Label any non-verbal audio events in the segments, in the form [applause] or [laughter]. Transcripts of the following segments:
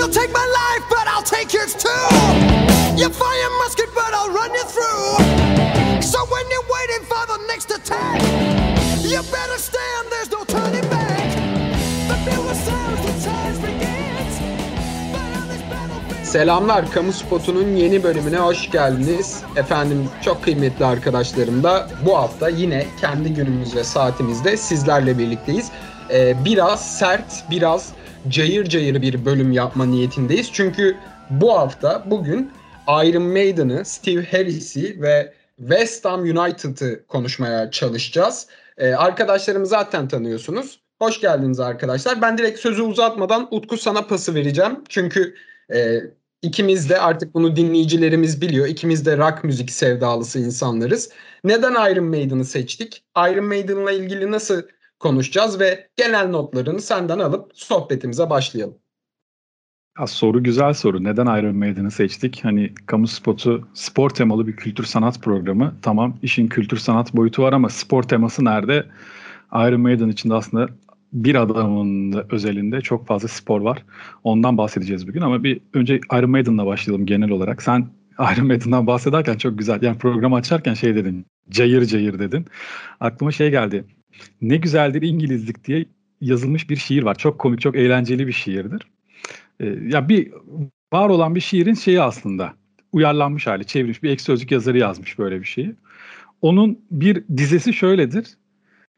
You'll take my life, but I'll take yours too. You fire musket, but I'll run you through. So when you're waiting for the next attack, you better stand, there's no turning back. The mirror sounds, the charge begins. Selamlar, Kamu Spotu'nun yeni bölümüne hoş geldiniz. Efendim çok kıymetli arkadaşlarım da bu hafta yine kendi günümüz ve saatimizde sizlerle birlikteyiz. Ee, biraz sert, biraz cayır cayır bir bölüm yapma niyetindeyiz. Çünkü bu hafta, bugün Iron Maiden'ı, Steve Harris'i ve West Ham United'ı konuşmaya çalışacağız. Ee, arkadaşlarımı zaten tanıyorsunuz. Hoş geldiniz arkadaşlar. Ben direkt sözü uzatmadan Utku sana pası vereceğim. Çünkü e, ikimiz de artık bunu dinleyicilerimiz biliyor. İkimiz de rock müzik sevdalısı insanlarız. Neden Iron Maiden'ı seçtik? Iron Maiden'la ilgili nasıl konuşacağız ve genel notlarını senden alıp sohbetimize başlayalım. Ya soru güzel soru. Neden Iron Maiden'ı seçtik? Hani kamu spotu spor temalı bir kültür sanat programı. Tamam işin kültür sanat boyutu var ama spor teması nerede? Iron Maiden içinde aslında bir adamın da özelinde çok fazla spor var. Ondan bahsedeceğiz bugün ama bir önce Iron Maiden'la başlayalım genel olarak. Sen [laughs] Iron Maiden'dan bahsederken çok güzel. Yani programı açarken şey dedin. Cayır cayır dedin. Aklıma şey geldi. Ne güzeldir İngilizlik diye yazılmış bir şiir var. Çok komik, çok eğlenceli bir şiirdir. Ee, ya bir var olan bir şiirin şeyi aslında uyarlanmış hali, çevrilmiş bir ek sözlük yazarı yazmış böyle bir şeyi. Onun bir dizesi şöyledir.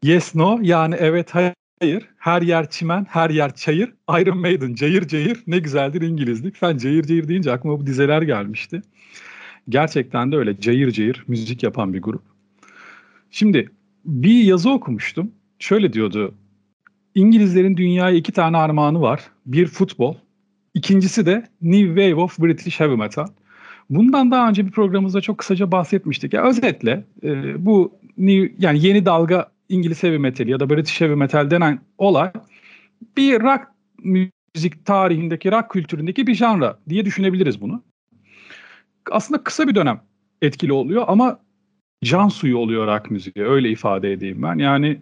Yes no yani evet hayır. Her yer çimen, her yer çayır. Iron Maiden cayır cayır ne güzeldir İngilizlik. Sen cayır cayır deyince aklıma bu dizeler gelmişti. Gerçekten de öyle cayır cayır müzik yapan bir grup. Şimdi bir yazı okumuştum. Şöyle diyordu. İngilizlerin dünyaya iki tane armağanı var. Bir futbol, İkincisi de New Wave of British Heavy Metal. Bundan daha önce bir programımızda çok kısaca bahsetmiştik. Ya özetle e, bu new, yani yeni dalga İngiliz heavy metal ya da British heavy metal denen olay bir rock müzik tarihindeki rock kültüründeki bir janra diye düşünebiliriz bunu. Aslında kısa bir dönem etkili oluyor ama can suyu oluyor rock müziği öyle ifade edeyim ben. Yani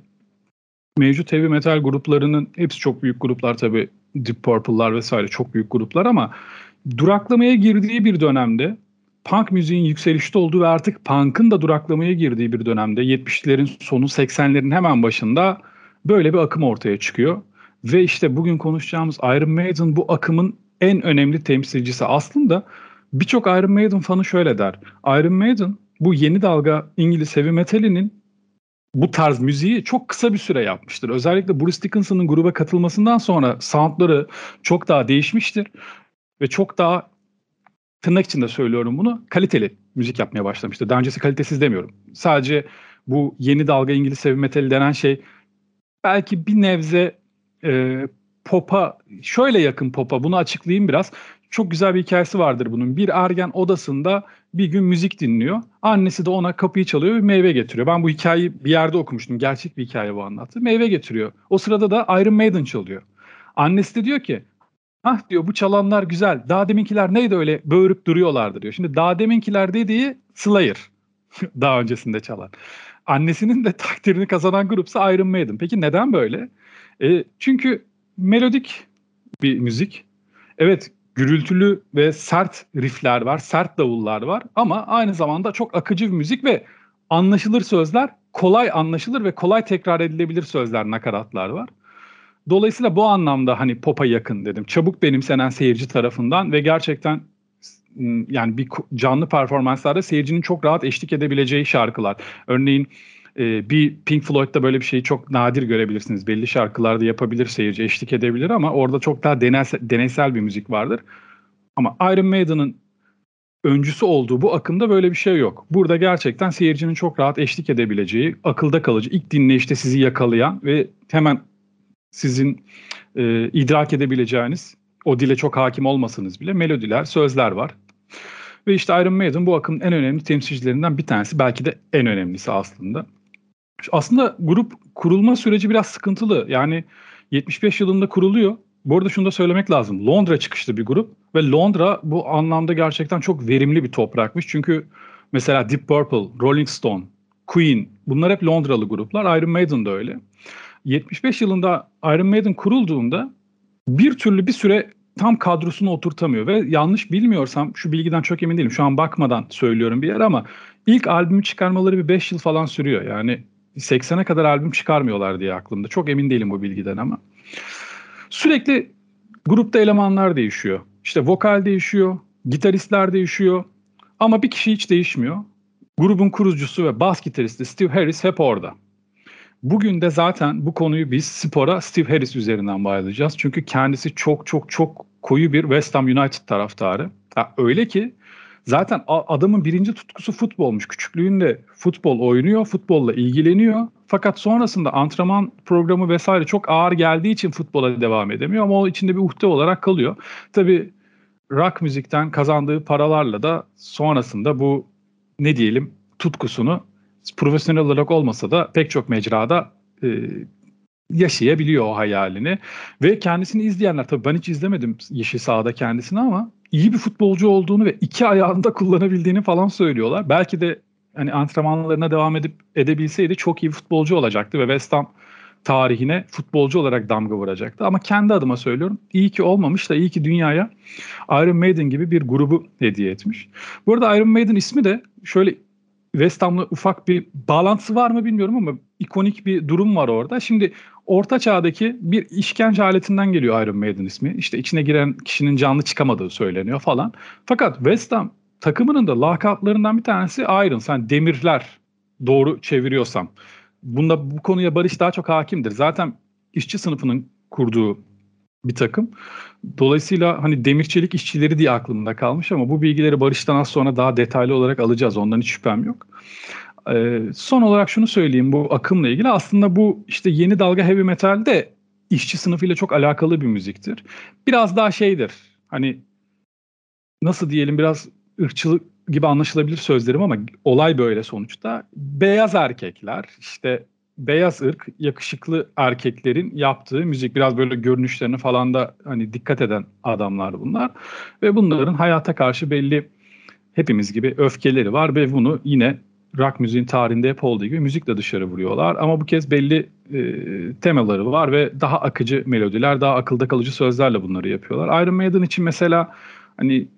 mevcut heavy metal gruplarının hepsi çok büyük gruplar tabii Deep Purple'lar vesaire çok büyük gruplar ama duraklamaya girdiği bir dönemde punk müziğin yükselişte olduğu ve artık punk'ın da duraklamaya girdiği bir dönemde 70'lerin sonu 80'lerin hemen başında böyle bir akım ortaya çıkıyor. Ve işte bugün konuşacağımız Iron Maiden bu akımın en önemli temsilcisi. Aslında birçok Iron Maiden fanı şöyle der. Iron Maiden bu yeni dalga İngiliz heavy metalinin bu tarz müziği çok kısa bir süre yapmıştır. Özellikle Bruce Dickinson'ın gruba katılmasından sonra soundları çok daha değişmiştir ve çok daha tırnak içinde söylüyorum bunu kaliteli müzik yapmaya başlamıştır. Daha öncesi kalitesiz demiyorum. Sadece bu yeni dalga İngiliz heavy metal denen şey belki bir nevze e, pop'a şöyle yakın pop'a bunu açıklayayım biraz. Çok güzel bir hikayesi vardır bunun. Bir ergen odasında bir gün müzik dinliyor. Annesi de ona kapıyı çalıyor ve meyve getiriyor. Ben bu hikayeyi bir yerde okumuştum. Gerçek bir hikaye bu anlattı. Meyve getiriyor. O sırada da Iron Maiden çalıyor. Annesi de diyor ki ah diyor bu çalanlar güzel. Daha deminkiler neydi öyle böğürüp duruyorlardı diyor. Şimdi daha deminkiler dediği Slayer. [laughs] daha öncesinde çalan. Annesinin de takdirini kazanan grupsa Iron Maiden. Peki neden böyle? E, çünkü melodik bir müzik. Evet gürültülü ve sert riffler var, sert davullar var ama aynı zamanda çok akıcı bir müzik ve anlaşılır sözler, kolay anlaşılır ve kolay tekrar edilebilir sözler, nakaratlar var. Dolayısıyla bu anlamda hani pop'a yakın dedim. Çabuk benimsenen seyirci tarafından ve gerçekten yani bir canlı performanslarda seyircinin çok rahat eşlik edebileceği şarkılar. Örneğin e, bir Pink Floyd'da böyle bir şeyi çok nadir görebilirsiniz. Belli şarkılarda yapabilir seyirci, eşlik edebilir ama orada çok daha deneysel, deneysel bir müzik vardır. Ama Iron Maiden'ın öncüsü olduğu bu akımda böyle bir şey yok. Burada gerçekten seyircinin çok rahat eşlik edebileceği, akılda kalıcı, ilk dinleyişte sizi yakalayan ve hemen sizin e, idrak edebileceğiniz, o dile çok hakim olmasanız bile melodiler, sözler var. Ve işte Iron Maiden bu akımın en önemli temsilcilerinden bir tanesi. Belki de en önemlisi aslında. Aslında grup kurulma süreci biraz sıkıntılı. Yani 75 yılında kuruluyor. Bu arada şunu da söylemek lazım. Londra çıkışlı bir grup ve Londra bu anlamda gerçekten çok verimli bir toprakmış. Çünkü mesela Deep Purple, Rolling Stone, Queen bunlar hep Londralı gruplar. Iron Maiden de öyle. 75 yılında Iron Maiden kurulduğunda bir türlü bir süre tam kadrosunu oturtamıyor ve yanlış bilmiyorsam şu bilgiden çok emin değilim. Şu an bakmadan söylüyorum bir yer ama ilk albümü çıkarmaları bir 5 yıl falan sürüyor. Yani 80'e kadar albüm çıkarmıyorlar diye aklımda. Çok emin değilim bu bilgiden ama. Sürekli grupta elemanlar değişiyor. İşte vokal değişiyor, gitaristler değişiyor. Ama bir kişi hiç değişmiyor. Grubun kurucusu ve bas gitaristi Steve Harris hep orada. Bugün de zaten bu konuyu biz spora Steve Harris üzerinden bağlayacağız. Çünkü kendisi çok çok çok koyu bir West Ham United taraftarı. Ha, öyle ki zaten adamın birinci tutkusu futbolmuş. Küçüklüğünde futbol oynuyor, futbolla ilgileniyor. Fakat sonrasında antrenman programı vesaire çok ağır geldiği için futbola devam edemiyor ama o içinde bir uhde olarak kalıyor. Tabii rock müzikten kazandığı paralarla da sonrasında bu ne diyelim tutkusunu profesyonel olarak olmasa da pek çok mecrada e, yaşayabiliyor o hayalini. Ve kendisini izleyenler tabii ben hiç izlemedim Yeşil Sahada kendisini ama iyi bir futbolcu olduğunu ve iki ayağında [laughs] kullanabildiğini falan söylüyorlar. Belki de hani antrenmanlarına devam edip edebilseydi çok iyi bir futbolcu olacaktı ve West Ham tarihine futbolcu olarak damga vuracaktı. Ama kendi adıma söylüyorum. iyi ki olmamış da iyi ki dünyaya Iron Maiden gibi bir grubu hediye etmiş. Bu arada Iron Maiden ismi de şöyle West Ham'la ufak bir bağlantısı var mı bilmiyorum ama ikonik bir durum var orada. Şimdi orta çağdaki bir işkence aletinden geliyor Iron Maiden ismi. İşte içine giren kişinin canlı çıkamadığı söyleniyor falan. Fakat West Ham takımının da lakaplarından bir tanesi Iron. Yani demirler doğru çeviriyorsam. Bunda bu konuya Barış daha çok hakimdir. Zaten işçi sınıfının kurduğu bir takım. Dolayısıyla hani demir çelik işçileri diye aklımda kalmış ama bu bilgileri Barış'tan az sonra daha detaylı olarak alacağız. Ondan hiç şüphem yok. Ee, son olarak şunu söyleyeyim bu akımla ilgili. Aslında bu işte yeni dalga heavy metal de işçi sınıfıyla çok alakalı bir müziktir. Biraz daha şeydir. Hani nasıl diyelim biraz ırkçılık gibi anlaşılabilir sözlerim ama olay böyle sonuçta. Beyaz erkekler işte beyaz ırk yakışıklı erkeklerin yaptığı müzik biraz böyle görünüşlerini falan da hani dikkat eden adamlar bunlar ve bunların hayata karşı belli hepimiz gibi öfkeleri var ve bunu yine rock müziğin tarihinde hep olduğu gibi müzikle dışarı vuruyorlar ama bu kez belli e, temaları var ve daha akıcı melodiler, daha akılda kalıcı sözlerle bunları yapıyorlar. Iron Maiden için mesela hani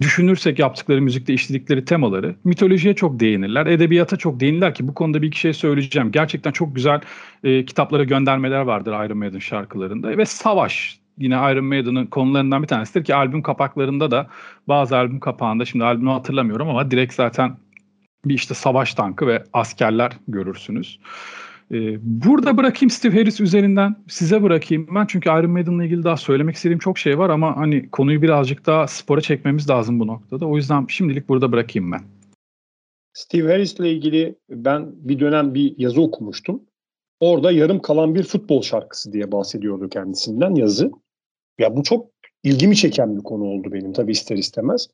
düşünürsek yaptıkları müzikte işledikleri temaları mitolojiye çok değinirler. Edebiyata çok değinirler ki bu konuda bir iki şey söyleyeceğim. Gerçekten çok güzel e, kitaplara göndermeler vardır Iron Maiden şarkılarında ve savaş yine Iron Maiden'ın konularından bir tanesidir ki albüm kapaklarında da bazı albüm kapağında şimdi albümü hatırlamıyorum ama direkt zaten bir işte savaş tankı ve askerler görürsünüz. Ee, burada bırakayım Steve Harris üzerinden size bırakayım ben çünkü Iron Maiden'la ilgili daha söylemek istediğim çok şey var ama hani konuyu birazcık daha spora çekmemiz lazım bu noktada. O yüzden şimdilik burada bırakayım ben. Steve Harris ile ilgili ben bir dönem bir yazı okumuştum. Orada yarım kalan bir futbol şarkısı diye bahsediyordu kendisinden yazı. Ya bu çok ilgimi çeken bir konu oldu benim tabii ister istemez.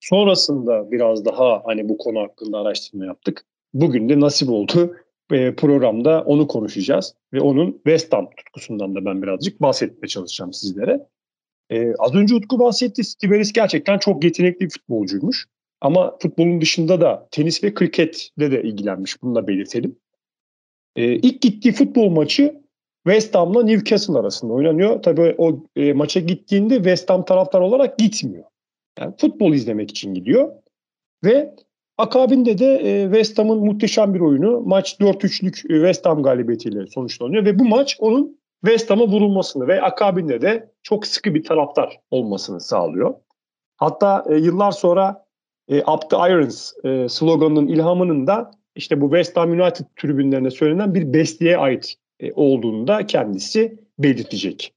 Sonrasında biraz daha hani bu konu hakkında araştırma yaptık. Bugün de nasip oldu e, programda onu konuşacağız. Ve onun West Ham tutkusundan da ben birazcık bahsetmeye çalışacağım sizlere. E, az önce Utku bahsetti. Steve Harris gerçekten çok yetenekli bir futbolcuymuş. Ama futbolun dışında da tenis ve kriketle de ilgilenmiş. Bunu da belirtelim. E, ilk gittiği futbol maçı West Ham'la Newcastle arasında oynanıyor. Tabii o e, maça gittiğinde West Ham taraftar olarak gitmiyor. Yani futbol izlemek için gidiyor. Ve Akabinde de e, West Ham'ın muhteşem bir oyunu. Maç 4-3'lük e, West Ham galibiyetiyle sonuçlanıyor ve bu maç onun West Ham'a vurulmasını ve akabinde de çok sıkı bir taraftar olmasını sağlıyor. Hatta e, yıllar sonra e, Up the Irons e, sloganının ilhamının da işte bu West Ham United tribünlerine söylenen bir besteye ait e, olduğunu da kendisi belirtecek.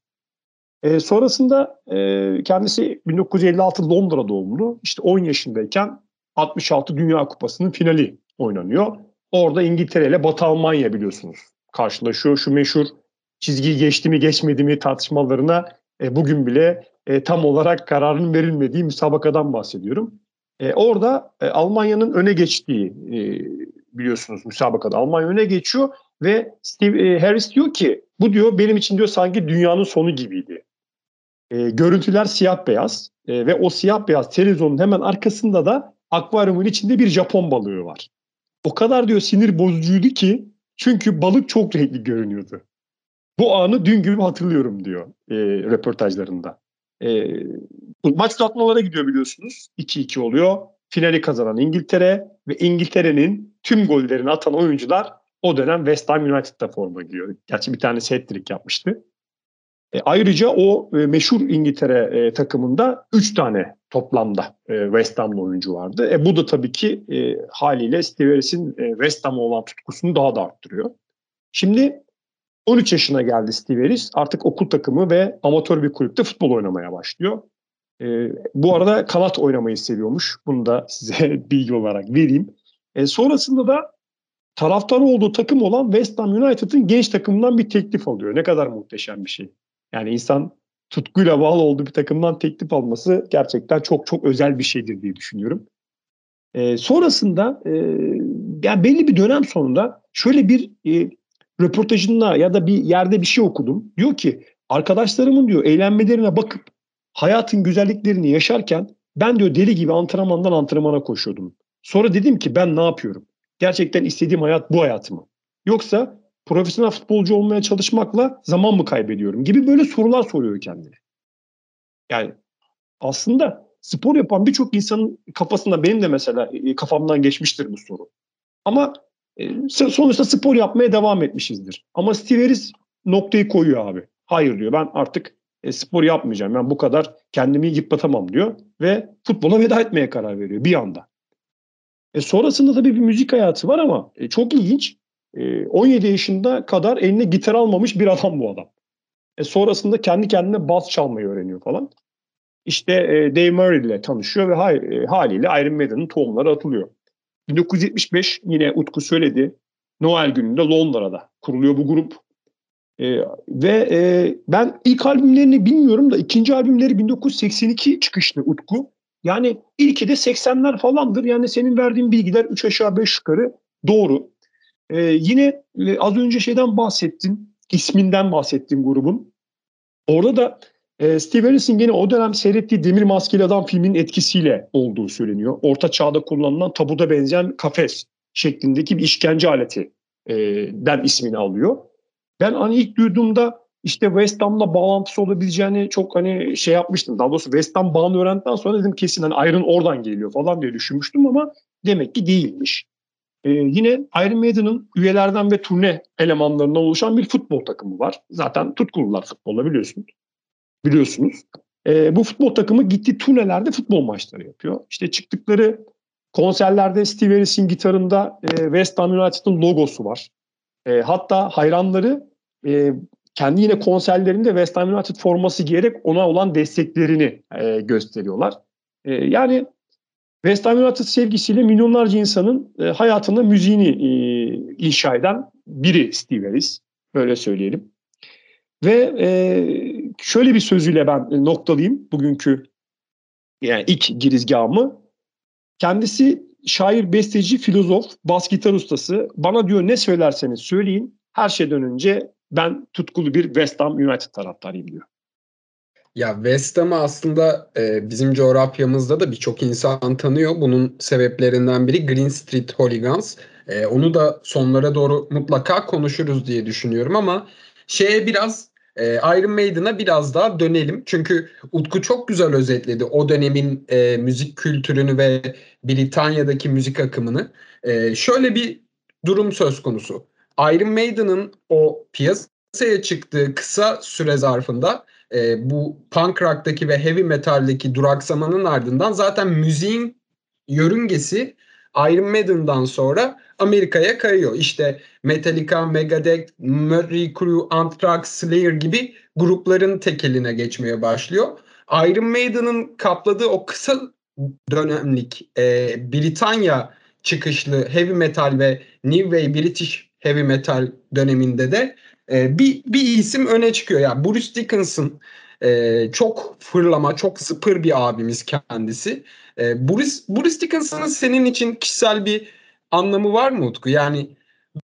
E, sonrasında e, kendisi 1956 Londra doğumlu. İşte 10 yaşındayken 66 Dünya Kupası'nın finali oynanıyor. Orada İngiltere ile Batı Almanya biliyorsunuz karşılaşıyor. Şu meşhur çizgiyi geçti mi geçmedi mi tartışmalarına e, bugün bile e, tam olarak kararın verilmediği müsabakadan bahsediyorum. E, orada e, Almanya'nın öne geçtiği e, biliyorsunuz müsabakada Almanya öne geçiyor ve Steve e, Harris diyor ki bu diyor benim için diyor sanki dünyanın sonu gibiydi. E, görüntüler siyah beyaz e, ve o siyah beyaz televizyonun hemen arkasında da akvaryumun içinde bir Japon balığı var. O kadar diyor sinir bozucuydu ki çünkü balık çok renkli görünüyordu. Bu anı dün gibi hatırlıyorum diyor e, röportajlarında. E, maç uzatmalara gidiyor biliyorsunuz. 2-2 oluyor. Finali kazanan İngiltere ve İngiltere'nin tüm gollerini atan oyuncular o dönem West Ham United'da forma giyiyor. Gerçi bir tane hat-trick yapmıştı. E, ayrıca o e, meşhur İngiltere e, takımında 3 tane toplamda e, West Ham'lı oyuncu vardı. E, bu da tabii ki e, haliyle Steve Harris'in e, West Ham'a olan tutkusunu daha da arttırıyor. Şimdi 13 yaşına geldi Steve Harris. Artık okul takımı ve amatör bir kulüpte futbol oynamaya başlıyor. E, bu arada kanat oynamayı seviyormuş. Bunu da size [laughs] bilgi olarak vereyim. E, sonrasında da taraftarı olduğu takım olan West Ham United'ın genç takımından bir teklif alıyor. Ne kadar muhteşem bir şey. Yani insan tutkuyla bağlı olduğu bir takımdan teklif alması gerçekten çok çok özel bir şeydir diye düşünüyorum. E, sonrasında e, yani belli bir dönem sonunda şöyle bir e, röportajında ya da bir yerde bir şey okudum. Diyor ki arkadaşlarımın diyor eğlenmelerine bakıp hayatın güzelliklerini yaşarken ben diyor deli gibi antrenmandan antrenmana koşuyordum. Sonra dedim ki ben ne yapıyorum? Gerçekten istediğim hayat bu hayat mı? Yoksa profesyonel futbolcu olmaya çalışmakla zaman mı kaybediyorum gibi böyle sorular soruyor kendine. Yani aslında spor yapan birçok insanın kafasında benim de mesela e, kafamdan geçmiştir bu soru. Ama e, sonuçta spor yapmaya devam etmişizdir. Ama Steve Harris noktayı koyuyor abi. Hayır diyor ben artık e, spor yapmayacağım. Ben bu kadar kendimi yıpratamam diyor. Ve futbola veda etmeye karar veriyor bir anda. E sonrasında tabii bir müzik hayatı var ama e, çok ilginç. 17 ee, yaşında kadar eline gitar almamış bir adam bu adam. E sonrasında kendi kendine bas çalmayı öğreniyor falan. İşte e, Dave Murray ile tanışıyor ve hay, e, haliyle Iron Maiden'ın tohumları atılıyor. 1975 yine Utku söyledi. Noel gününde Londra'da kuruluyor bu grup. E, ve e, ben ilk albümlerini bilmiyorum da ikinci albümleri 1982 çıkışlı Utku. Yani ilki de 80'ler falandır. Yani senin verdiğin bilgiler 3 aşağı 5 yukarı doğru. Ee, yine e, az önce şeyden bahsettin, isminden bahsettin grubun. Orada da e, Steve Harris'in gene o dönem seyrettiği Demir Maskeli Adam filminin etkisiyle olduğu söyleniyor. Orta çağda kullanılan tabuda benzeyen kafes şeklindeki bir işkence aleti e, den ismini alıyor. Ben hani ilk duyduğumda işte West Ham'la bağlantısı olabileceğini çok hani şey yapmıştım. Daha doğrusu West Ham bağını öğrendikten sonra dedim kesin hani Iron oradan geliyor falan diye düşünmüştüm ama demek ki değilmiş. Ee, yine Iron Maiden'ın üyelerden ve turne elemanlarından oluşan bir futbol takımı var. Zaten tutkulular futbolla biliyorsunuz. Biliyorsunuz. Ee, bu futbol takımı gitti turnelerde futbol maçları yapıyor. İşte çıktıkları konserlerde Steve Harris'in gitarında e, West Ham United'ın logosu var. E, hatta hayranları e, kendi yine konserlerinde West Ham United forması giyerek ona olan desteklerini e, gösteriyorlar. E, yani West Ham United sevgisiyle milyonlarca insanın e, hayatında müziğini e, inşa eden biri Steve Harris. Böyle söyleyelim. Ve e, şöyle bir sözüyle ben noktalayayım bugünkü yani ilk girizgahımı. Kendisi şair, besteci, filozof, bas gitar ustası. Bana diyor ne söylerseniz söyleyin. Her şeyden önce ben tutkulu bir West Ham United taraftarıyım diyor. Ya West Ham'ı aslında e, bizim coğrafyamızda da birçok insan tanıyor. Bunun sebeplerinden biri Green Street Hooligans. E, onu da sonlara doğru mutlaka konuşuruz diye düşünüyorum ama şeye biraz e, Iron Maiden'a biraz daha dönelim. Çünkü Utku çok güzel özetledi o dönemin e, müzik kültürünü ve Britanya'daki müzik akımını. E, şöyle bir durum söz konusu. Iron Maiden'ın o piyasaya çıktığı kısa süre zarfında e, bu punk rock'taki ve heavy metal'deki duraksamanın ardından zaten müziğin yörüngesi Iron Maiden'dan sonra Amerika'ya kayıyor. İşte Metallica, Megadeth, Mötley Crüe, Anthrax, Slayer gibi grupların tekeline geçmeye başlıyor. Iron Maiden'ın kapladığı o kısa dönemlik e, Britanya çıkışlı heavy metal ve New Wave British heavy metal döneminde de e, bir, bir isim öne çıkıyor. Yani Bruce Dickinson e, çok fırlama, çok zıpır bir abimiz kendisi. E, Bruce, Bruce Dickinson'ın senin için kişisel bir anlamı var mı Utku? Yani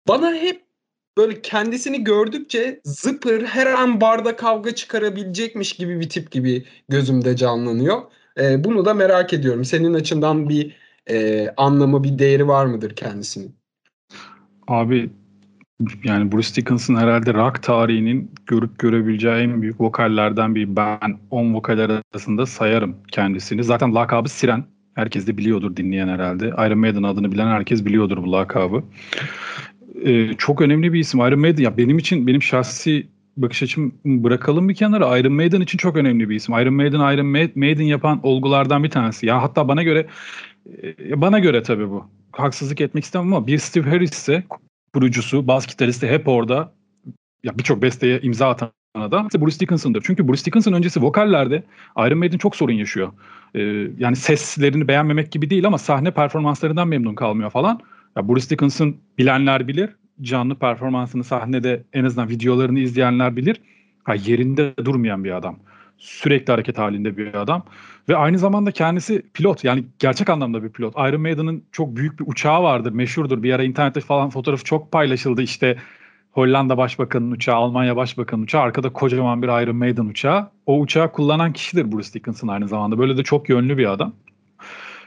bana hep böyle kendisini gördükçe zıpır her an barda kavga çıkarabilecekmiş gibi bir tip gibi gözümde canlanıyor. E, bunu da merak ediyorum. Senin açından bir e, anlamı, bir değeri var mıdır kendisinin? Abi yani Bruce Dickinson herhalde rock tarihinin görüp görebileceği en büyük vokallerden bir ben 10 vokal arasında sayarım kendisini. Zaten lakabı Siren. Herkes de biliyordur dinleyen herhalde. Iron Maiden adını bilen herkes biliyordur bu lakabı. Ee, çok önemli bir isim. Iron Maiden ya benim için benim şahsi bakış açım bırakalım bir kenara. Iron Maiden için çok önemli bir isim. Iron Maiden Iron Maiden yapan olgulardan bir tanesi. Ya hatta bana göre e, bana göre tabii bu. Haksızlık etmek istemem ama bir Steve Harris ise kurucusu, bas gitaristi hep orada. Ya birçok besteye imza atan adam ise Bruce Dickinson'dır. Çünkü Bruce Dickinson öncesi vokallerde Iron Maiden çok sorun yaşıyor. Ee, yani seslerini beğenmemek gibi değil ama sahne performanslarından memnun kalmıyor falan. Ya Bruce Dickinson bilenler bilir. Canlı performansını sahnede en azından videolarını izleyenler bilir. Ha, yerinde durmayan bir adam. Sürekli hareket halinde bir adam. Ve aynı zamanda kendisi pilot yani gerçek anlamda bir pilot. Iron Maiden'ın çok büyük bir uçağı vardır, meşhurdur. Bir ara internette falan fotoğrafı çok paylaşıldı. İşte Hollanda Başbakanı'nın uçağı, Almanya Başbakanı'nın uçağı, arkada kocaman bir Iron Maiden uçağı. O uçağı kullanan kişidir Bruce Dickinson aynı zamanda. Böyle de çok yönlü bir adam.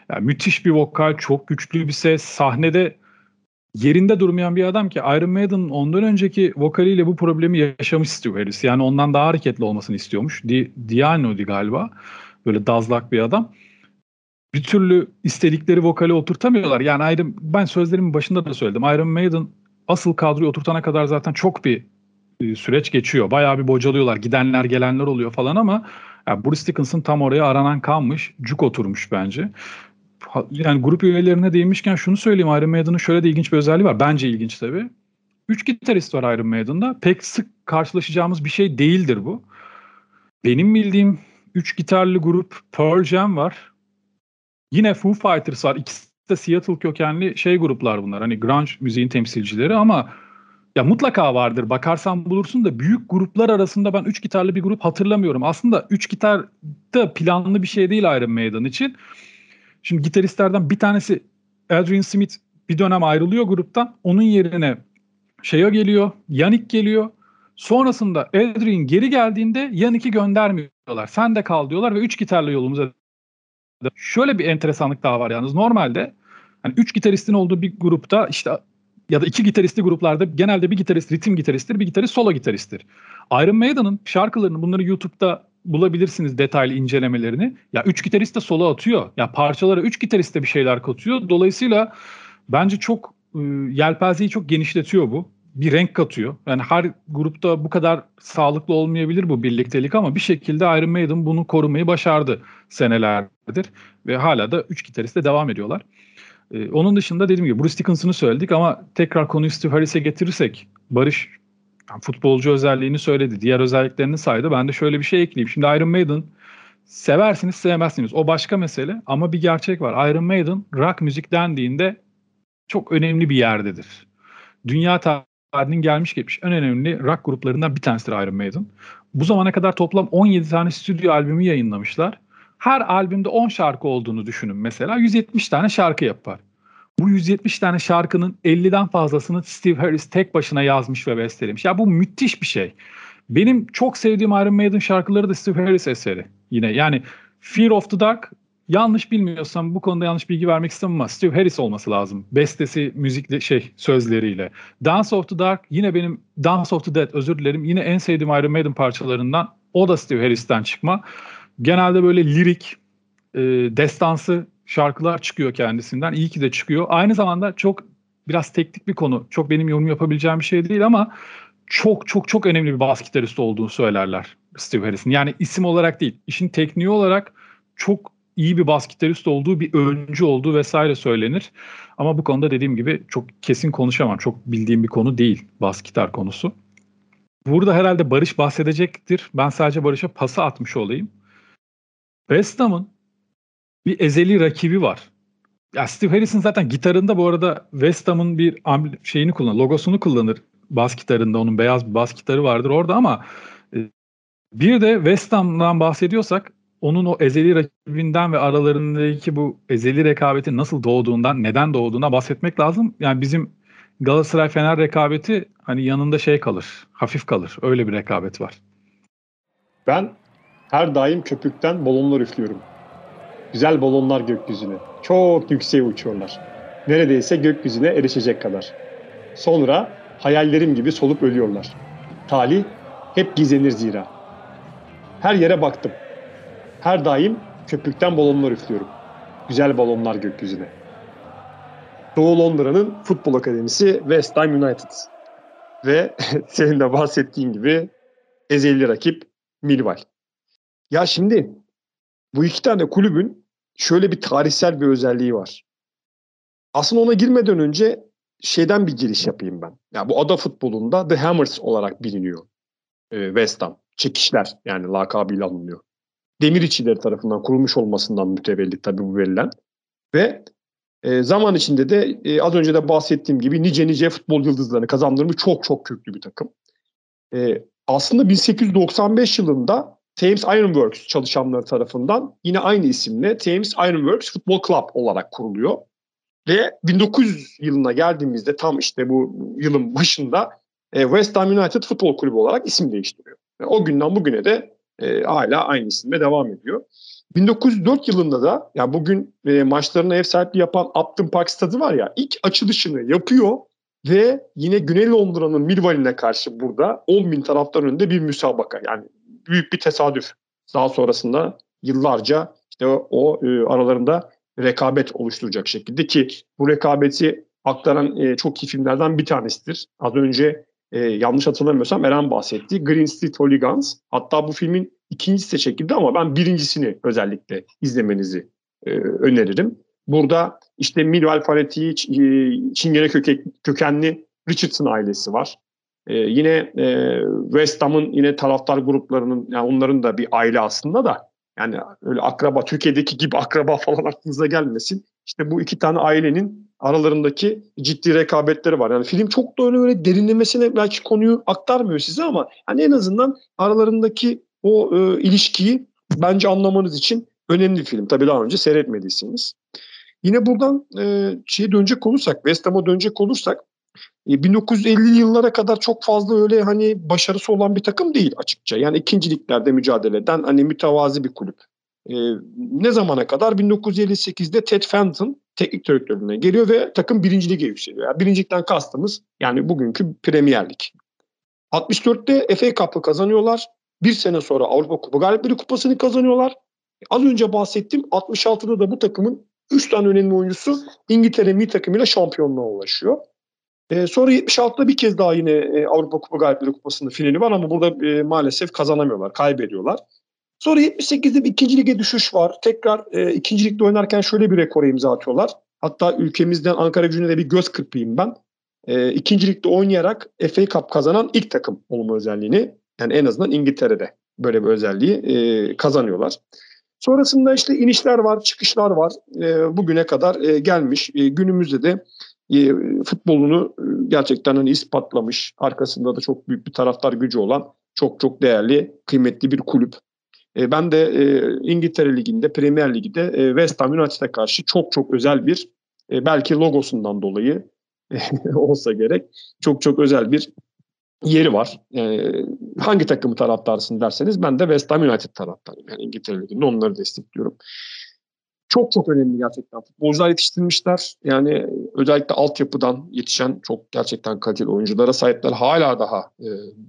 Yani müthiş bir vokal, çok güçlü bir ses. Sahnede yerinde durmayan bir adam ki Iron Maiden'ın ondan önceki vokaliyle bu problemi yaşamış Steve Harris. Yani ondan daha hareketli olmasını istiyormuş. Di Diano'di galiba. Böyle dazlak bir adam. Bir türlü istedikleri vokali oturtamıyorlar. Yani Iron, ben sözlerimin başında da söyledim. Iron Maiden asıl kadroyu oturtana kadar zaten çok bir e, süreç geçiyor. Bayağı bir bocalıyorlar. Gidenler gelenler oluyor falan ama yani Bruce Dickinson tam oraya aranan kalmış. Cuk oturmuş bence. Yani grup üyelerine değinmişken şunu söyleyeyim. Iron Maiden'ın şöyle de ilginç bir özelliği var. Bence ilginç tabii. Üç gitarist var Iron Maiden'da. Pek sık karşılaşacağımız bir şey değildir bu. Benim bildiğim üç gitarlı grup Pearl Jam var. Yine Foo Fighters var. İkisi de Seattle kökenli şey gruplar bunlar. Hani grunge müziğin temsilcileri ama ya mutlaka vardır. Bakarsan bulursun da büyük gruplar arasında ben üç gitarlı bir grup hatırlamıyorum. Aslında üç gitar da planlı bir şey değil Iron Maiden için. Şimdi gitaristlerden bir tanesi Adrian Smith bir dönem ayrılıyor gruptan. Onun yerine Şeyo geliyor, Yannick geliyor. Sonrasında Adrian geri geldiğinde Yannick'i göndermiyorlar. Sen de kal diyorlar ve üç gitarlı yolumuza Şöyle bir enteresanlık daha var yalnız. Normalde hani üç gitaristin olduğu bir grupta işte ya da iki gitaristli gruplarda genelde bir gitarist ritim gitaristtir, bir gitarist solo gitaristtir. Iron Maiden'ın şarkılarını bunları YouTube'da bulabilirsiniz detaylı incelemelerini. Ya üç gitarist de solo atıyor. Ya parçalara üç gitarist de bir şeyler katıyor. Dolayısıyla bence çok e, yelpazeyi çok genişletiyor bu. Bir renk katıyor. Yani her grupta bu kadar sağlıklı olmayabilir bu birliktelik ama bir şekilde Iron Maiden bunu korumayı başardı senelerdir. Ve hala da üç gitariste devam ediyorlar. Ee, onun dışında dediğim gibi Bruce Dickinson'ı söyledik ama tekrar konuyu Steve Harris'e getirirsek Barış yani futbolcu özelliğini söyledi. Diğer özelliklerini saydı. Ben de şöyle bir şey ekleyeyim. Şimdi Iron Maiden seversiniz sevmezsiniz. O başka mesele ama bir gerçek var. Iron Maiden rock müzik dendiğinde çok önemli bir yerdedir. Dünya tarihinin gelmiş geçmiş en önemli rock gruplarından bir tanesidir Iron Maiden. Bu zamana kadar toplam 17 tane stüdyo albümü yayınlamışlar. Her albümde 10 şarkı olduğunu düşünün mesela. 170 tane şarkı yapar. Bu 170 tane şarkının 50'den fazlasını Steve Harris tek başına yazmış ve bestelemiş. Ya bu müthiş bir şey. Benim çok sevdiğim Iron Maiden şarkıları da Steve Harris eseri. Yine yani Fear of the Dark yanlış bilmiyorsam bu konuda yanlış bilgi vermek istemem ama Steve Harris olması lazım. Bestesi, müzik şey sözleriyle. Dance of the Dark yine benim Dance of the Dead özür dilerim. Yine en sevdiğim Iron Maiden parçalarından. O da Steve Harris'ten çıkma. Genelde böyle lirik, e, destansı şarkılar çıkıyor kendisinden. İyi ki de çıkıyor. Aynı zamanda çok biraz teknik bir konu. Çok benim yorum yapabileceğim bir şey değil ama çok çok çok önemli bir bas gitarist olduğunu söylerler Steve Harris'in. Yani isim olarak değil, işin tekniği olarak çok iyi bir bas gitarist olduğu, bir öncü olduğu vesaire söylenir. Ama bu konuda dediğim gibi çok kesin konuşamam. Çok bildiğim bir konu değil bas gitar konusu. Burada herhalde Barış bahsedecektir. Ben sadece Barış'a pası atmış olayım. West Ham'ın bir ezeli rakibi var. Ya Steve Harris'in zaten gitarında bu arada West Ham'ın bir şeyini kullanır, logosunu kullanır. Bas gitarında onun beyaz bir bas gitarı vardır orada ama e, bir de West Ham'dan bahsediyorsak onun o ezeli rakibinden ve aralarındaki bu ezeli rekabetin nasıl doğduğundan, neden doğduğuna bahsetmek lazım. Yani bizim Galatasaray Fener rekabeti hani yanında şey kalır, hafif kalır. Öyle bir rekabet var. Ben her daim köpükten balonlar üflüyorum. Güzel balonlar gökyüzüne. Çok yükseğe uçuyorlar. Neredeyse gökyüzüne erişecek kadar. Sonra hayallerim gibi solup ölüyorlar. Talih hep gizlenir zira. Her yere baktım. Her daim köpükten balonlar üflüyorum. Güzel balonlar gökyüzüne. Doğu Londra'nın futbol akademisi West Ham United. Ve [laughs] senin de bahsettiğin gibi ezeli rakip Millwall. Ya şimdi bu iki tane kulübün şöyle bir tarihsel bir özelliği var. Aslında ona girmeden önce şeyden bir giriş yapayım ben. Ya bu ada futbolunda The Hammers olarak biliniyor. Ee, West Ham. Çekişler yani lakabıyla alınıyor. Demir içileri tarafından kurulmuş olmasından mütevellit tabii bu verilen. Ve e, zaman içinde de e, az önce de bahsettiğim gibi nice nice futbol yıldızlarını kazandırmış çok çok köklü bir takım. E, aslında 1895 yılında Thames Ironworks çalışanları tarafından yine aynı isimle Thames Ironworks Football Club olarak kuruluyor. Ve 1900 yılına geldiğimizde tam işte bu yılın başında e, West Ham United Futbol Kulübü olarak isim değiştiriyor. Ve o günden bugüne de e, hala aynı isimle devam ediyor. 1904 yılında da ya bugün e, maçlarına ev sahipliği yapan Upton Park Stadı var ya ilk açılışını yapıyor ve yine Güney Londra'nın Millwall'ine karşı burada 10 bin taraftar önünde bir müsabaka. Yani büyük bir tesadüf. Daha sonrasında yıllarca işte o, e, aralarında rekabet oluşturacak şekilde ki bu rekabeti aktaran e, çok iyi filmlerden bir tanesidir. Az önce e, yanlış hatırlamıyorsam Eren bahsetti. Green Street Hooligans. Hatta bu filmin ikincisi de çekildi ama ben birincisini özellikle izlemenizi e, öneririm. Burada işte Millwall fanatiği, e, Çingene köke, kökenli Richardson ailesi var. E, yine e, West Ham'ın yine taraftar gruplarının yani onların da bir aile aslında da yani öyle akraba Türkiye'deki gibi [laughs] akraba falan aklınıza gelmesin. İşte bu iki tane ailenin aralarındaki ciddi rekabetleri var. Yani film çok da öyle öyle derinlemesine belki konuyu aktarmıyor size ama hani en azından aralarındaki o e, ilişkiyi bence anlamanız için önemli bir film. Tabii daha önce seyretmediyseniz. Yine buradan e, şeye dönecek olursak, West Ham'a dönecek olursak 1950'li e, yıllara kadar çok fazla öyle hani başarısı olan bir takım değil açıkça. Yani ikinciliklerde mücadele eden hani mütevazi bir kulüp. Ee, ne zamana kadar? 1958'de Ted Fenton teknik direktörlüğüne geliyor ve takım birinci lige yükseliyor. Yani birincilikten kastımız yani bugünkü Premier Lig. 64'te FA Cup'ı kazanıyorlar. Bir sene sonra Avrupa Kupa Galipleri Kupası'nı kazanıyorlar. Az önce bahsettiğim 66'da da bu takımın 3 tane önemli oyuncusu İngiltere milli takımıyla şampiyonluğa ulaşıyor. E, sonra 76'da bir kez daha yine e, Avrupa Kupa Galipleri Kupası'nın finali var ama burada e, maalesef kazanamıyorlar, kaybediyorlar. Sonra 78'de bir ikinci lige düşüş var. Tekrar e, ikinci ligde oynarken şöyle bir rekora imza atıyorlar. Hatta ülkemizden Ankara gücüne de bir göz kırpayım ben. E, ikinci ligde oynayarak FA Cup kazanan ilk takım olma özelliğini yani en azından İngiltere'de böyle bir özelliği e, kazanıyorlar. Sonrasında işte inişler var, çıkışlar var. E, bugüne kadar e, gelmiş. E, günümüzde de e, futbolunu e, gerçekten hani ispatlamış. Arkasında da çok büyük bir taraftar gücü olan çok çok değerli, kıymetli bir kulüp. E, ben de e, İngiltere Ligi'nde, Premier Ligi'de e, West Ham United'a karşı çok çok özel bir, e, belki logosundan dolayı [laughs] olsa gerek, çok çok özel bir yeri var. E, hangi takımı taraftarsın derseniz ben de West Ham United taraftarıyım. Yani İngiltere Ligi'nde onları destekliyorum çok çok önemli gerçekten. Futbolcular yetiştirmişler. Yani özellikle altyapıdan yetişen çok gerçekten kaliteli oyunculara sahipler. Hala daha e,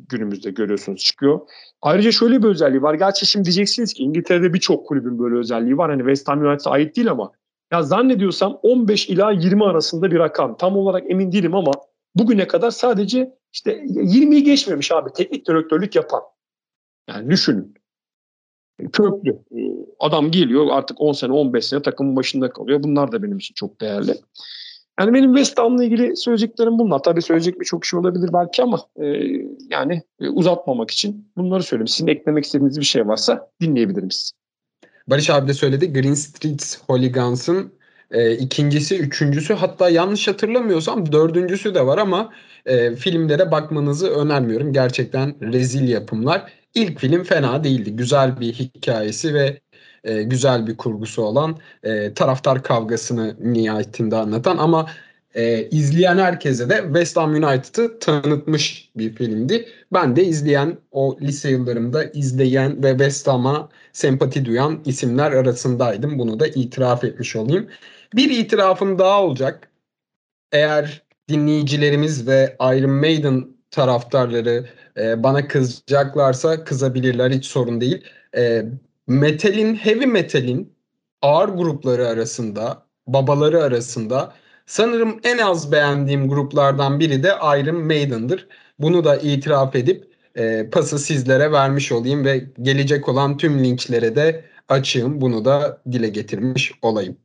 günümüzde görüyorsunuz çıkıyor. Ayrıca şöyle bir özelliği var. Gerçi şimdi diyeceksiniz ki İngiltere'de birçok kulübün böyle özelliği var. Hani West Ham United'a ait değil ama ya zannediyorsam 15 ila 20 arasında bir rakam. Tam olarak emin değilim ama bugüne kadar sadece işte 20'yi geçmemiş abi teknik direktörlük yapan. Yani düşünün köklü. Adam geliyor artık 10 sene 15 sene takımın başında kalıyor. Bunlar da benim için çok değerli. Yani benim West Ham'la ilgili söyleyeceklerim bunlar. Tabii söyleyecek birçok şey olabilir belki ama e, yani e, uzatmamak için bunları söyleyeyim. Sizin eklemek istediğiniz bir şey varsa dinleyebilirim sizi. Barış abi de söyledi. Green Street Hooligans'ın e, ikincisi, üçüncüsü hatta yanlış hatırlamıyorsam dördüncüsü de var ama e, filmlere bakmanızı önermiyorum. Gerçekten rezil yapımlar. İlk film fena değildi. Güzel bir hikayesi ve e, güzel bir kurgusu olan e, taraftar kavgasını nihayetinde anlatan ama e, izleyen herkese de West Ham United'ı tanıtmış bir filmdi. Ben de izleyen o lise yıllarımda izleyen ve West Ham'a sempati duyan isimler arasındaydım. Bunu da itiraf etmiş olayım. Bir itirafım daha olacak. Eğer dinleyicilerimiz ve Iron Maiden taraftarları e, bana kızacaklarsa kızabilirler hiç sorun değil. E, metalin, heavy metalin ağır grupları arasında, babaları arasında sanırım en az beğendiğim gruplardan biri de Iron Maiden'dır. Bunu da itiraf edip e, pası sizlere vermiş olayım ve gelecek olan tüm linklere de açığım. Bunu da dile getirmiş olayım.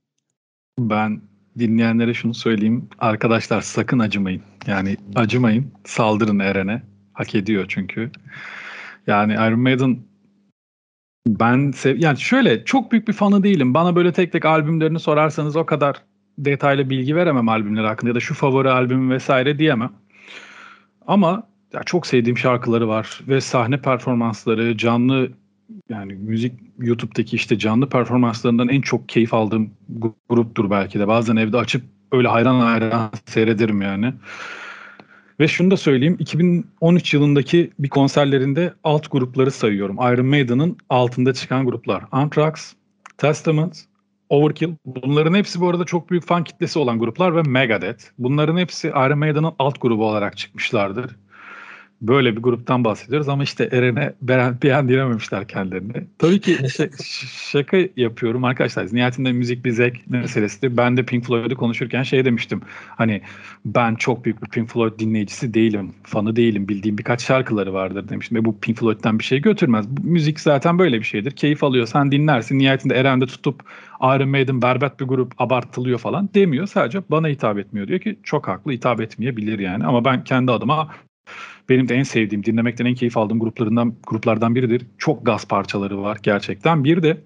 Ben dinleyenlere şunu söyleyeyim. Arkadaşlar sakın acımayın. Yani acımayın. Saldırın Eren'e. Hak ediyor çünkü. Yani Iron Maiden ben sev yani şöyle çok büyük bir fanı değilim. Bana böyle tek tek albümlerini sorarsanız o kadar detaylı bilgi veremem albümler hakkında ya da şu favori albümü vesaire diyemem. Ama ya çok sevdiğim şarkıları var ve sahne performansları, canlı yani müzik YouTube'daki işte canlı performanslarından en çok keyif aldığım gruptur belki de. Bazen evde açıp öyle hayran hayran seyrederim yani. Ve şunu da söyleyeyim 2013 yılındaki bir konserlerinde alt grupları sayıyorum. Iron Maiden'ın altında çıkan gruplar. Anthrax, Testament, Overkill. Bunların hepsi bu arada çok büyük fan kitlesi olan gruplar ve Megadeth. Bunların hepsi Iron Maiden'ın alt grubu olarak çıkmışlardır. Böyle bir gruptan bahsediyoruz ama işte Eren'e beğen, beğendirememişler kendilerini. Tabii ki [laughs] şaka yapıyorum arkadaşlar. Nihayetinde müzik bir zevk meselesidir. Ben de Pink Floyd'u konuşurken şey demiştim. Hani ben çok büyük bir Pink Floyd dinleyicisi değilim. Fanı değilim. Bildiğim birkaç şarkıları vardır demiştim. Ve bu Pink Floyd'dan bir şey götürmez. Bu, müzik zaten böyle bir şeydir. Keyif alıyorsan dinlersin. Nihayetinde Eren de tutup Iron Maiden berbat bir grup abartılıyor falan demiyor. Sadece bana hitap etmiyor diyor ki çok haklı hitap etmeyebilir yani. Ama ben kendi adıma benim de en sevdiğim, dinlemekten en keyif aldığım gruplarından gruplardan biridir. Çok gaz parçaları var gerçekten. Bir de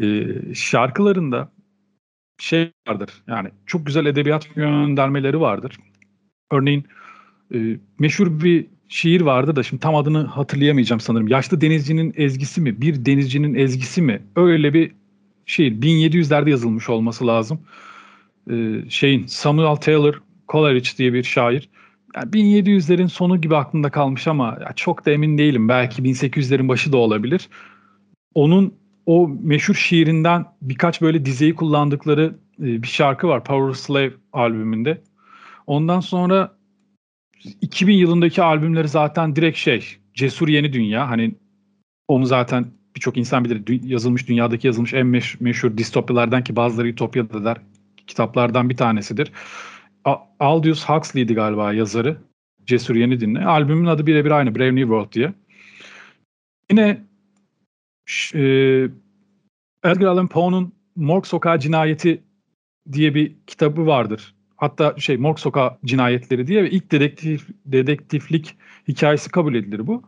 e, şarkılarında şey vardır. Yani çok güzel edebiyat göndermeleri vardır. Örneğin e, meşhur bir şiir vardı da şimdi tam adını hatırlayamayacağım sanırım. Yaşlı denizcinin ezgisi mi? Bir denizcinin ezgisi mi? Öyle bir şiir. 1700'lerde yazılmış olması lazım. Ee, şeyin Samuel Taylor Coleridge diye bir şair yani 1700'lerin sonu gibi aklımda kalmış ama çok da emin değilim. Belki 1800'lerin başı da olabilir. Onun o meşhur şiirinden birkaç böyle dizeyi kullandıkları e, bir şarkı var Power Slave albümünde. Ondan sonra 2000 yılındaki albümleri zaten direkt şey Cesur Yeni Dünya hani onu zaten birçok insan bilir yazılmış dünyadaki yazılmış en meş- meşhur distopyalardan ki bazıları ütopya der kitaplardan bir tanesidir. Aldous Huxley'di galiba yazarı. Cesur Yeni Dinle. Albümün adı birebir aynı Brave New World diye. Yine e, Edgar Allan Poe'nun Morg Sokağı Cinayeti diye bir kitabı vardır. Hatta şey Morg Sokağı Cinayetleri diye ve ilk dedektif dedektiflik hikayesi kabul edilir bu.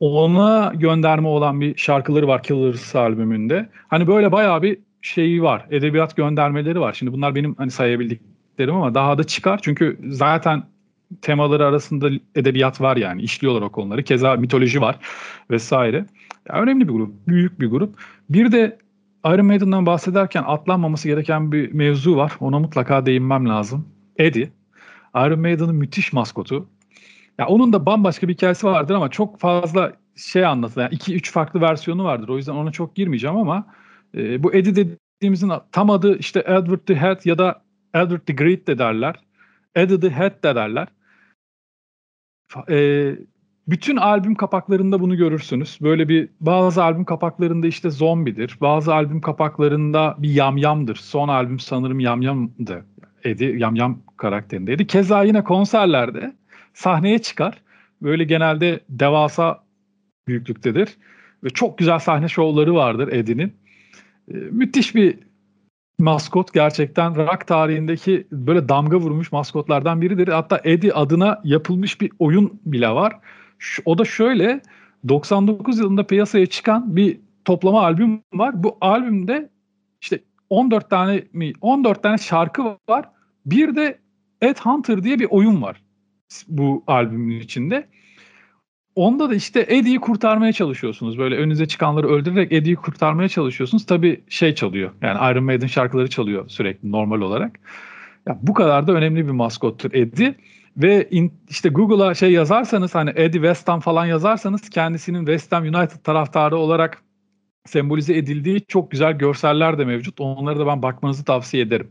Ona gönderme olan bir şarkıları var Killers albümünde. Hani böyle bayağı bir şeyi var. Edebiyat göndermeleri var. Şimdi bunlar benim hani sayabildik derim ama daha da çıkar. Çünkü zaten temaları arasında edebiyat var yani. işliyorlar o konuları. Keza mitoloji var vesaire. Yani önemli bir grup. Büyük bir grup. Bir de Iron Maiden'dan bahsederken atlanmaması gereken bir mevzu var. Ona mutlaka değinmem lazım. Eddie. Iron Maiden'ın müthiş maskotu. Ya onun da bambaşka bir hikayesi vardır ama çok fazla şey anlatılır. Yani iki üç farklı versiyonu vardır. O yüzden ona çok girmeyeceğim ama e, bu Eddie dediğimizin tam adı işte Edward the Head ya da Edward the Great de derler. Eddie the Head de derler. E, bütün albüm kapaklarında bunu görürsünüz. Böyle bir bazı albüm kapaklarında işte zombidir. Bazı albüm kapaklarında bir yamyamdır. Son albüm sanırım yamyamdı. Eddie yamyam karakterindeydi. Keza yine konserlerde sahneye çıkar. Böyle genelde devasa büyüklüktedir. Ve çok güzel sahne şovları vardır Eddie'nin. E, müthiş bir maskot gerçekten rock tarihindeki böyle damga vurmuş maskotlardan biridir. Hatta Eddie adına yapılmış bir oyun bile var. O da şöyle 99 yılında piyasaya çıkan bir toplama albüm var. Bu albümde işte 14 tane mi 14 tane şarkı var. Bir de Ed Hunter diye bir oyun var bu albümün içinde. Onda da işte Eddie'yi kurtarmaya çalışıyorsunuz. Böyle önünüze çıkanları öldürerek Eddie'yi kurtarmaya çalışıyorsunuz. Tabii şey çalıyor. Yani Iron Maiden şarkıları çalıyor sürekli normal olarak. Ya bu kadar da önemli bir maskottur Eddie. Ve in, işte Google'a şey yazarsanız hani Eddie West Ham falan yazarsanız kendisinin West Ham United taraftarı olarak sembolize edildiği çok güzel görseller de mevcut. Onları da ben bakmanızı tavsiye ederim.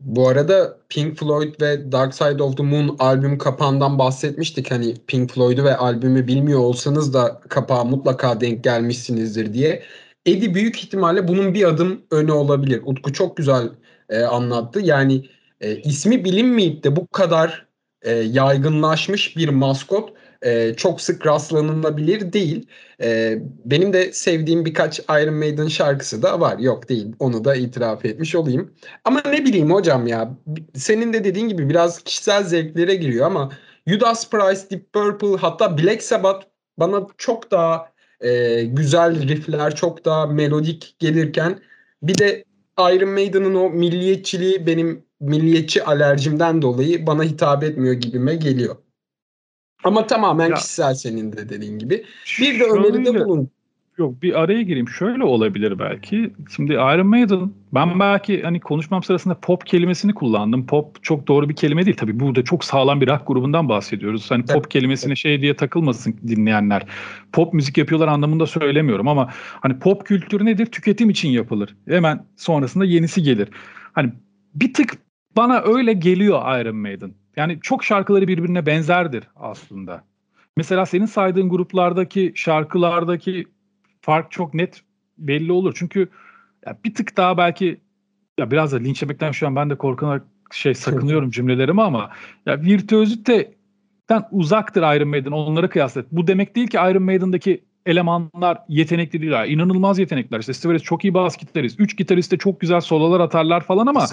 Bu arada Pink Floyd ve Dark Side of the Moon albüm kapağından bahsetmiştik. Hani Pink Floyd'u ve albümü bilmiyor olsanız da kapağa mutlaka denk gelmişsinizdir diye. Eddie büyük ihtimalle bunun bir adım öne olabilir. Utku çok güzel e, anlattı. Yani e, ismi bilinmeyip de bu kadar e, yaygınlaşmış bir maskot e, çok sık rastlanılabilir değil. E, benim de sevdiğim birkaç Iron Maiden şarkısı da var. Yok değil. Onu da itiraf etmiş olayım. Ama ne bileyim hocam ya. Senin de dediğin gibi biraz kişisel zevklere giriyor ama Judas Priest, Deep Purple hatta Black Sabbath bana çok daha e, güzel riffler, çok daha melodik gelirken bir de Iron Maiden'ın o milliyetçiliği benim milliyetçi alerjimden dolayı bana hitap etmiyor gibime geliyor. Ama tamamen ya, kişisel senin de dediğin gibi. Bir de öneride bulun. Yok bir araya gireyim. Şöyle olabilir belki. Şimdi Iron Maiden ben belki hani konuşmam sırasında pop kelimesini kullandım. Pop çok doğru bir kelime değil. Tabii burada çok sağlam bir rock grubundan bahsediyoruz. Hani pop kelimesine şey diye takılmasın dinleyenler. Pop müzik yapıyorlar anlamında söylemiyorum ama hani pop kültürü nedir? Tüketim için yapılır. Hemen sonrasında yenisi gelir. Hani bir tık bana öyle geliyor Iron Maiden. Yani çok şarkıları birbirine benzerdir aslında. Mesela senin saydığın gruplardaki şarkılardaki fark çok net belli olur. Çünkü ya bir tık daha belki ya biraz da linç yemekten şu an ben de korkarak şey sakınıyorum cümlelerimi ama ya virtüöziteden uzaktır Iron Maiden onlara kıyasla. Bu demek değil ki Iron Maiden'daki elemanlar yetenekli değil. Yani inanılmaz yetenekler. İşte Steve çok iyi bas gitarist. Üç gitarist de çok güzel sololar atarlar falan ama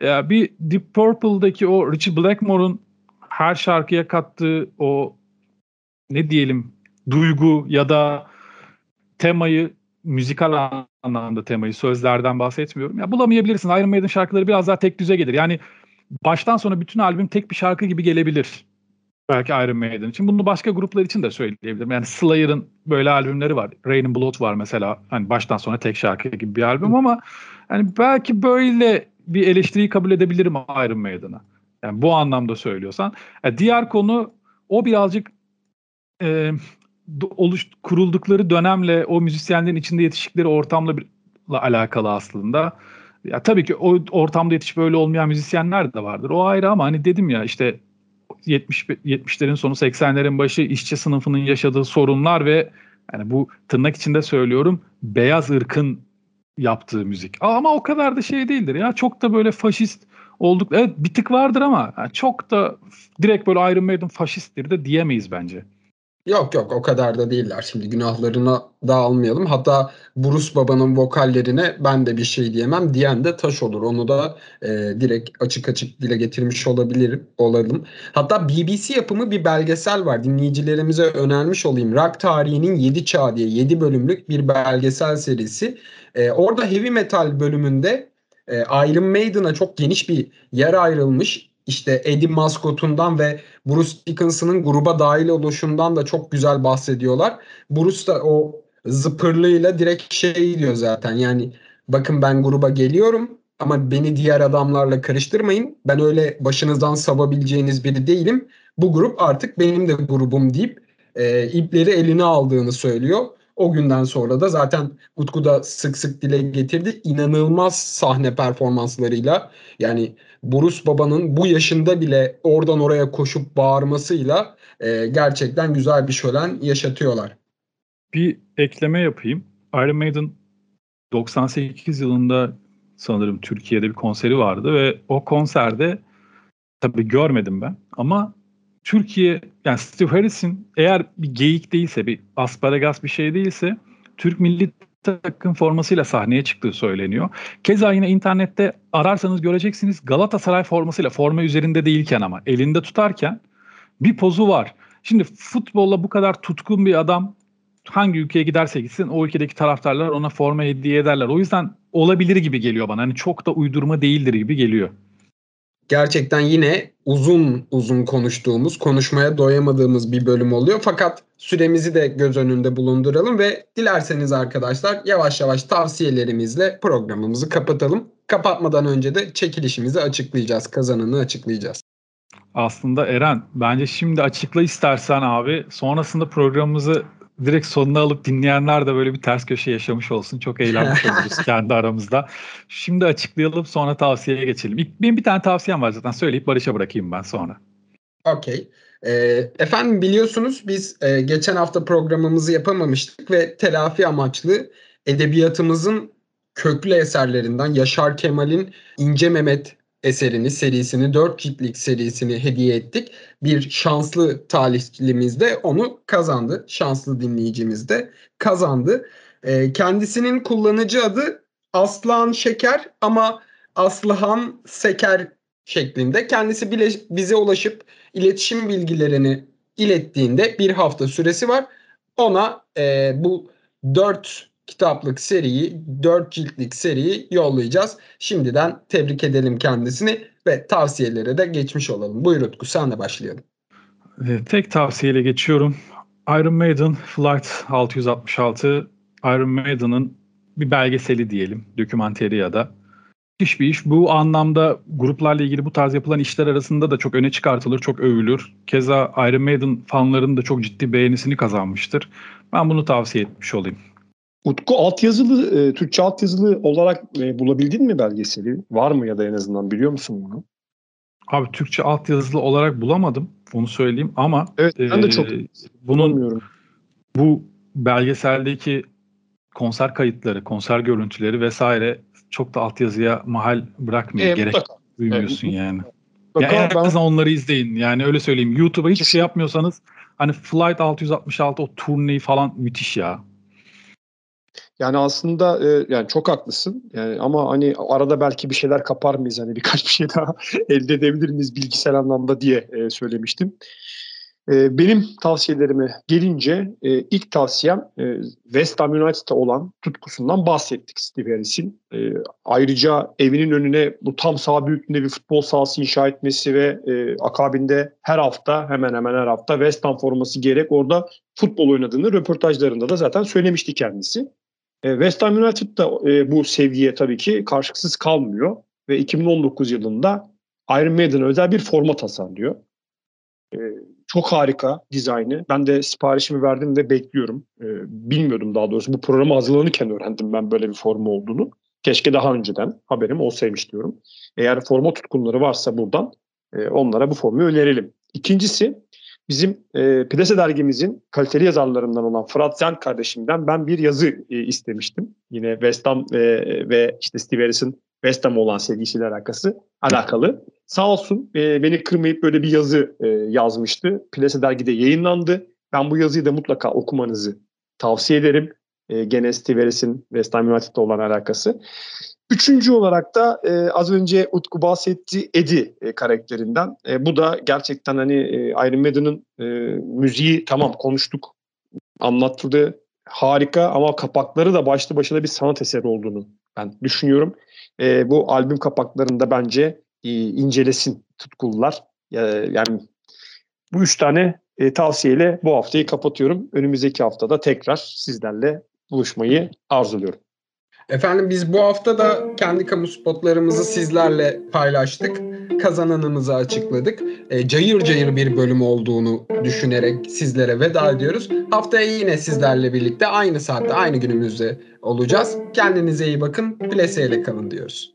ya bir Deep Purple'daki o Richie Blackmore'un her şarkıya kattığı o ne diyelim duygu ya da temayı müzikal anlamda temayı sözlerden bahsetmiyorum. Ya bulamayabilirsin. Iron Maiden şarkıları biraz daha tek düze gelir. Yani baştan sona bütün albüm tek bir şarkı gibi gelebilir. Belki Iron Maiden için. Bunu başka gruplar için de söyleyebilirim. Yani Slayer'ın böyle albümleri var. Rain and Blood var mesela. Hani baştan sona tek şarkı gibi bir albüm ama hani belki böyle bir eleştiriyi kabul edebilirim Iron Maiden'a. Yani bu anlamda söylüyorsan. Yani diğer konu o birazcık e, oluş kuruldukları dönemle o müzisyenlerin içinde yetiştikleri ortamla bir, alakalı aslında. Ya tabii ki o ortamda yetişip öyle olmayan müzisyenler de vardır. O ayrı ama hani dedim ya işte 70 70'lerin sonu 80'lerin başı işçi sınıfının yaşadığı sorunlar ve yani bu tırnak içinde söylüyorum beyaz ırkın yaptığı müzik. Ama o kadar da şey değildir ya. Çok da böyle faşist olduk. Evet bir tık vardır ama yani çok da direkt böyle Iron Maiden faşisttir de diyemeyiz bence. Yok yok o kadar da değiller. Şimdi günahlarına dağılmayalım. Hatta Bruce Baba'nın vokallerine ben de bir şey diyemem diyen de taş olur. Onu da e, direkt açık açık dile getirmiş olabilirim, olalım. Hatta BBC yapımı bir belgesel var. Dinleyicilerimize önermiş olayım. Rock tarihinin 7 çağı diye 7 bölümlük bir belgesel serisi. E, orada heavy metal bölümünde e, Iron Maiden'a çok geniş bir yer ayrılmış işte Eddie maskotundan ve Bruce Dickinson'ın gruba dahil oluşundan da çok güzel bahsediyorlar. Bruce da o zıpırlığıyla direkt şey diyor zaten yani bakın ben gruba geliyorum ama beni diğer adamlarla karıştırmayın. Ben öyle başınızdan savabileceğiniz biri değilim. Bu grup artık benim de grubum deyip e, ipleri eline aldığını söylüyor. O günden sonra da zaten Utku da sık sık dile getirdi. İnanılmaz sahne performanslarıyla yani Bruce Baba'nın bu yaşında bile oradan oraya koşup bağırmasıyla e, gerçekten güzel bir şölen yaşatıyorlar. Bir ekleme yapayım. Iron Maiden 98 yılında sanırım Türkiye'de bir konseri vardı ve o konserde tabii görmedim ben ama Türkiye yani Steve Harris'in eğer bir geyik değilse bir asparagas bir şey değilse Türk milli takım formasıyla sahneye çıktığı söyleniyor. Keza yine internette ararsanız göreceksiniz Galatasaray formasıyla forma üzerinde değilken ama elinde tutarken bir pozu var. Şimdi futbolla bu kadar tutkun bir adam hangi ülkeye giderse gitsin o ülkedeki taraftarlar ona forma hediye ederler. O yüzden olabilir gibi geliyor bana. Hani çok da uydurma değildir gibi geliyor gerçekten yine uzun uzun konuştuğumuz, konuşmaya doyamadığımız bir bölüm oluyor. Fakat süremizi de göz önünde bulunduralım ve dilerseniz arkadaşlar yavaş yavaş tavsiyelerimizle programımızı kapatalım. Kapatmadan önce de çekilişimizi açıklayacağız, kazananı açıklayacağız. Aslında Eren bence şimdi açıkla istersen abi sonrasında programımızı direkt sonuna alıp dinleyenler de böyle bir ters köşe yaşamış olsun. Çok eğlenmiş [laughs] oluruz kendi aramızda. Şimdi açıklayalım sonra tavsiyeye geçelim. İlk, benim bir tane tavsiyem var zaten söyleyip Barış'a bırakayım ben sonra. Okey. E, efendim biliyorsunuz biz e, geçen hafta programımızı yapamamıştık ve telafi amaçlı edebiyatımızın köklü eserlerinden Yaşar Kemal'in İnce Mehmet eserini, serisini, dört ciltlik serisini hediye ettik. Bir şanslı talihlimiz de onu kazandı. Şanslı dinleyicimiz de kazandı. E, kendisinin kullanıcı adı Aslan Şeker ama Aslıhan Seker şeklinde. Kendisi bile bize ulaşıp iletişim bilgilerini ilettiğinde bir hafta süresi var. Ona e, bu dört kitaplık seriyi, dört ciltlik seriyi yollayacağız. Şimdiden tebrik edelim kendisini ve tavsiyelere de geçmiş olalım. Buyur Utku sen de başlayalım. E, tek tavsiyeyle geçiyorum. Iron Maiden Flight 666 Iron Maiden'ın bir belgeseli diyelim, dokümanteri ya da müthiş bir iş. Bu anlamda gruplarla ilgili bu tarz yapılan işler arasında da çok öne çıkartılır, çok övülür. Keza Iron Maiden fanlarının da çok ciddi beğenisini kazanmıştır. Ben bunu tavsiye etmiş olayım. Utku altyazılı, e, Türkçe altyazılı olarak e, bulabildin mi belgeseli? Var mı ya da en azından biliyor musun bunu? Abi Türkçe altyazılı olarak bulamadım. Onu söyleyeyim ama evet, ben de çok e, bunun bu belgeseldeki konser kayıtları, konser görüntüleri vesaire çok da altyazıya mahal bırakmıyor. E, Gerek mutlaka. duymuyorsun evet. yani. Mutlaka, ya en azından ben... onları izleyin. Yani öyle söyleyeyim. YouTube'a hiçbir şey yapmıyorsanız hani Flight 666 o turneyi falan müthiş ya. Yani aslında e, yani çok haklısın. Yani ama hani arada belki bir şeyler kapar mıyız hani birkaç bir şey daha [laughs] elde edebilir miyiz bilgisayar anlamda diye e, söylemiştim. E, benim tavsiyelerime gelince e, ilk tavsiyem e, West Ham United'da olan tutkusundan bahsettik Steve Harris'in. E, ayrıca evinin önüne bu tam sağ büyüklüğünde bir futbol sahası inşa etmesi ve e, akabinde her hafta hemen hemen her hafta West Ham forması gerek orada futbol oynadığını röportajlarında da zaten söylemişti kendisi. E, West Ham United da e, bu sevgiye tabii ki karşılıksız kalmıyor ve 2019 yılında Iron Maiden özel bir forma tasarlıyor. E, çok harika dizaynı. Ben de siparişimi verdim ve bekliyorum. Bilmiyordum daha doğrusu. Bu programı hazırlanırken öğrendim ben böyle bir forma olduğunu. Keşke daha önceden haberim olsaymış diyorum. Eğer forma tutkunları varsa buradan onlara bu formu önerelim. İkincisi bizim e, Plase dergimizin kaliteli yazarlarından olan Fırat Zen kardeşimden ben bir yazı e, istemiştim. Yine West Ham e, ve işte Steve Harris'in West Ham olan sevgisiyle alakası alakalı. Sağ olsun e, beni kırmayıp böyle bir yazı e, yazmıştı. Plase dergide yayınlandı. Ben bu yazıyı da mutlaka okumanızı tavsiye ederim. E, gene Steve Harris'in West Ham United'da olan alakası. Üçüncü olarak da e, az önce Utku bahsetti Eddie e, karakterinden. E, bu da gerçekten hani e, Iron Maiden'ın e, müziği tamam konuştuk, anlatıldı harika ama kapakları da başlı başına bir sanat eseri olduğunu ben düşünüyorum. E, bu albüm kapaklarında bence e, incelesin tutkulular. E, yani bu üç tane e, tavsiyeyle bu haftayı kapatıyorum. Önümüzdeki haftada tekrar sizlerle buluşmayı arzuluyorum. Efendim biz bu hafta da kendi kamu spotlarımızı sizlerle paylaştık. Kazananımızı açıkladık. E, cayır cayır bir bölüm olduğunu düşünerek sizlere veda ediyoruz. Haftaya yine sizlerle birlikte aynı saatte aynı günümüzde olacağız. Kendinize iyi bakın. Plese ile kalın diyoruz.